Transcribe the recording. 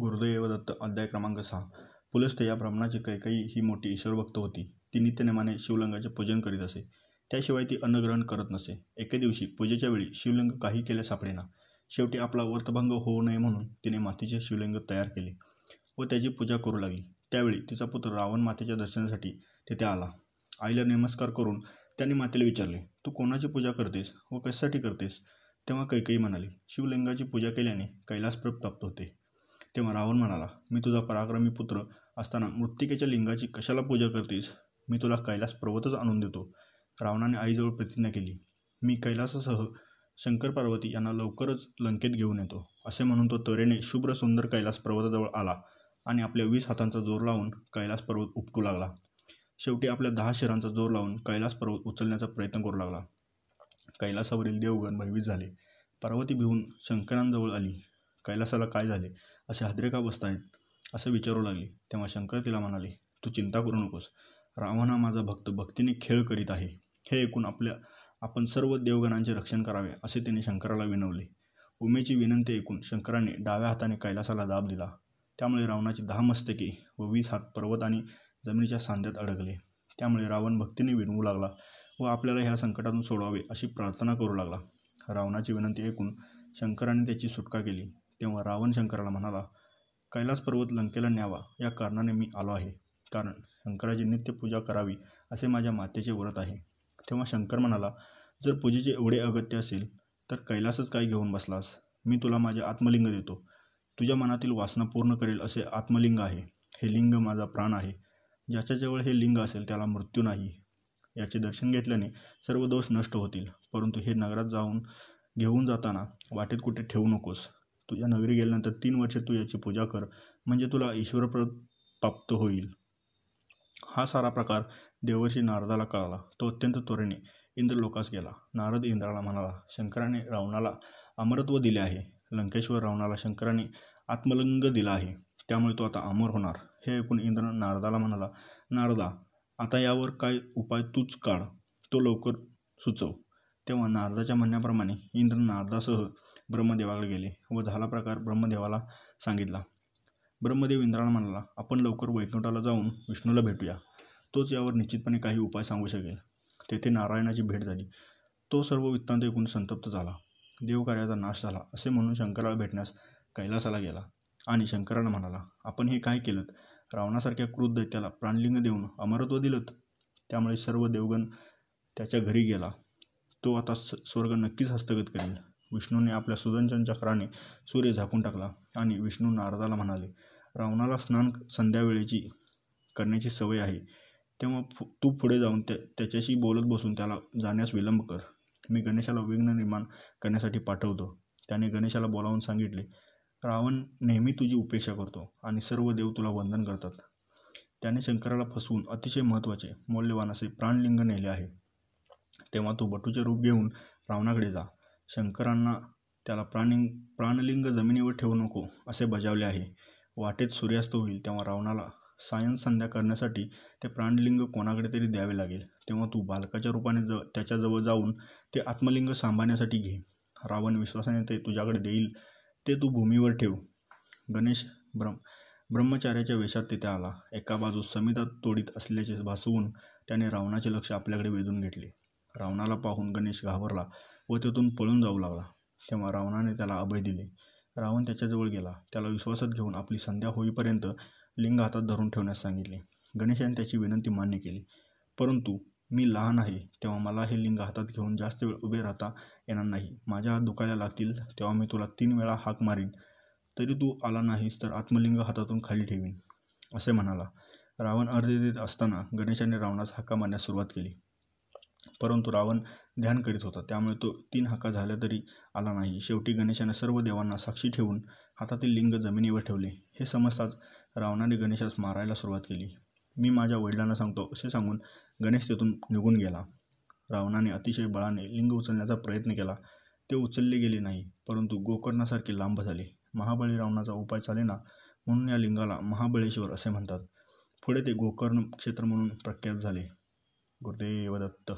गुरुदैव दत्त अध्याय क्रमांक सहा. पुलस्त्य या ब्राह्मणाची कैकई ही मोठी ईश्वरभक्त होती. ती नित्यनेमाने शिवलिंगाचे पूजन करीत असे. त्याशिवाय ती अन्नग्रहण करत नसे. एके दिवशी पूजेच्या वेळी शिवलिंग काही केले सापडेना. शेवटी आपला व्रतभंग होऊ नये म्हणून तिने मातीचे शिवलिंग तयार केले व त्याची पूजा करू लागली. त्यावेळी तिचा पुत्र रावण मातेच्या दर्शनासाठी तिथे आला. आईला नमस्कार करून त्याने मातेला विचारले तू कोणाची पूजा करतेस व कशासाठी करतेस? तेव्हा कैकई म्हणाली शिवलिंगाची पूजा केल्याने कैलास प्राप्त होते. तेव्हा रावण म्हणाला मी तुझा पराक्रमी पुत्र असताना मृत्तिकेच्या लिंगाची कशाला पूजा करतेस? मी तुला कैलास पर्वतच आणून देतो. रावणाने आईजवळ प्रतिज्ञा केली मी कैलासासह शंकर पार्वती यांना लवकरच लंकेत घेऊन येतो. असे म्हणून तो तऱ्हेने शुभ्र सुंदर कैलास पर्वताजवळ आला आणि आपल्या वीस हातांचा जोर लावून कैलास पर्वत उपटू लागला. शेवटी आपल्या दहा शिरांचा जोर लावून कैलास पर्वत उचलण्याचा प्रयत्न करू लागला. कैलासावरील देवगण भयभीत झाले. पार्वती भिवून शंकरांजवळ आली. कैलासाला काय झाले? असे हादरे का बसत आहेत असं विचारू लागले. तेव्हा शंकर तिला म्हणाले तू चिंता करू नकोस. रावण हा माझा भक्त. भक्तीने खेळ करीत आहे. हे ऐकून आपल्या आपण सर्व देवगणांचे रक्षण करावे असे त्याने शंकराला विनवले. उमेची विनंती ऐकून शंकराने डाव्या हाताने कैलासाला दाब दिला. त्यामुळे रावणाची दहा मस्तके व वीस हात पर्वत आणि जमिनीच्या सांध्यात अडकले. त्यामुळे रावण भक्तीने विनवू लागला व आपल्याला ह्या संकटातून सोडवावे अशी प्रार्थना करू लागला. रावणाची विनंती ऐकून शंकराने त्याची सुटका केली. तेव्हा रावण शंकराला म्हणाला कैलास पर्वत लंकेला न्यावा या कारणाने मी आलो आहे. कारण शंकराची नित्य पूजा करावी असे माझ्या मातेचे व्रत आहे. तेव्हा शंकर म्हणाला जर पूजेचे एवढे अगत्य असेल तर कैलासच काय घेऊन बसलास. मी तुला माझे आत्मलिंग देतो. तुझ्या मनातील वासना पूर्ण करेल असे आत्मलिंग आहे. हे लिंग माझा प्राण आहे. ज्याच्याजवळ हे लिंग असेल त्याला मृत्यू नाही. याचे दर्शन घेतल्याने सर्व दोष नष्ट होतील. परंतु हे नगरात जाऊन घेऊन जाताना वाटेत कुठे ठेवू नकोस. तुझ्या नगरी गेल्यानंतर तीन वर्षे तू याची पूजा कर म्हणजे तुला ईश्वर प्राप्त होईल. हा सारा प्रकार देवर्षी नारदाला कळाला. तो अत्यंत त्वरेने इंद्रलोकास गेला. नारद इंद्राला म्हणाला शंकराने रावणाला अमरत्व दिले आहे. लंकेश्वर रावणाला शंकराने आत्मलिंग दिला आहे. त्यामुळे तो आता अमर होणार. हे ऐकून इंद्र नारदाला म्हणाला नारदा आता यावर काय उपाय तूच काढ. तो लवकर सुचव. तेव्हा नारदाच्या म्हणण्याप्रमाणे इंद्र नारदासह ब्रह्मदेवाकडे गेले व झाला प्रकार ब्रह्मदेवाला सांगितला. ब्रह्मदेव इंद्राला म्हणाला आपण लवकर वैकुंठाला जाऊन विष्णूला भेटूया. तोच यावर निश्चितपणे काही उपाय सांगू शकेल. तेथे नारायणाची भेट झाली. तो सर्व वृत्तांत ऐकून संतप्त झाला. देवकार्याचा नाश झाला असे म्हणून शंकराला भेटण्यास कैलासाला गेला आणि शंकराला म्हणाला आपण हे काय केलं रावणासारख्या क्रुद्ध दैत्याला प्राणलिंग देऊन अमरत्व दिलं त्यामुळे सर्व देवगण त्याच्या घरी गेला. तो आता स्वर्ग नक्कीच हस्तगत करेल. विष्णूने आपल्या सुदर्शन चक्राने सूर्य झाकून टाकला आणि विष्णू नारदाला म्हणाले रावणाला स्नान संध्यावेळेची करण्याची सवय आहे. तेव्हा तू पुढे जाऊन त्या त्याच्याशी बोलत बसून त्याला जाण्यास विलंब कर. मी गणेशाला विघ्न निर्माण करण्यासाठी पाठवतो. त्याने गणेशाला बोलावून सांगितले रावण नेहमी तुझी उपेक्षा करतो आणि सर्व देव तुला वंदन करतात. त्याने शंकराला फसवून अतिशय महत्त्वाचे मौल्यवान असे प्राणलिंग नेले आहे. तेव्हा तू बटूचे रूप घेऊन रावणाकडे जा. शंकरांना त्याला प्राणिंग प्राणलिंग जमिनीवर ठेवू नको असे बजावले आहे. वाटेत सूर्यास्त होईल तेव्हा रावणाला सायन संध्या करण्यासाठी ते प्राणलिंग कोणाकडे तरी द्यावे लागेल. तेव्हा तू बालकाच्या रूपाने ज त्याच्याजवळ जाऊन ते आत्मलिंग सांभाळण्यासाठी घे. रावण विश्वासाने ते तुझ्याकडे देईल ते तू भूमीवर ठेव. गणेश ब्रह्म ब्रह्मचार्याच्या वेशात तिथे आला. एका बाजूस समिता तोडीत असल्याचे भासवून त्याने रावणाचे लक्ष आपल्याकडे वेधून घेतले. रावणाला पाहून गणेश घाबरला. व तेथून पळून जाऊ लागला. तेव्हा रावणाने त्याला अभय दिले. रावण त्याच्याजवळ गेला. त्याला विश्वासात घेऊन आपली संध्या होईपर्यंत लिंग हातात धरून ठेवण्यास सांगितले. गणेशाने त्याची विनंती मान्य केली. परंतु मी लहान आहे तेव्हा मला हे लिंग हातात घेऊन जास्त वेळ उभे राहता येणार नाही. माझ्या हात दुखायला लागतील तेव्हा मी तुला तीन वेळा हाक मारीन. तरी तू आला नाहीस तर आत्मलिंग हातातून खाली ठेवीन असे म्हणाला. रावण अर्ध देत असताना गणेशाने रावणास हाका मारण्यास सुरुवात केली. परंतु रावण ध्यान करीत होता. त्यामुळे तो तीन हाका झाल्या तरी आला नाही. शेवटी गणेशाने सर्व देवांना साक्षी ठेवून हातातील लिंग जमिनीवर ठेवले. हे समजताच रावणाने गणेशास मारायला सुरुवात केली. मी माझ्या वडिलांना सांगतो असे सांगून गणेश तेथून निघून गेला. रावणाने अतिशय बळाने लिंग उचलण्याचा प्रयत्न केला. ते उचलले गेले नाही परंतु गोकर्णासारखे लांब झाले. महाबळी रावणाचा उपाय चालेना म्हणून या लिंगाला महाबळेश्वर असे म्हणतात. पुढे ते गोकर्ण क्षेत्र म्हणून प्रख्यात झाले. गुरुदेव दत्त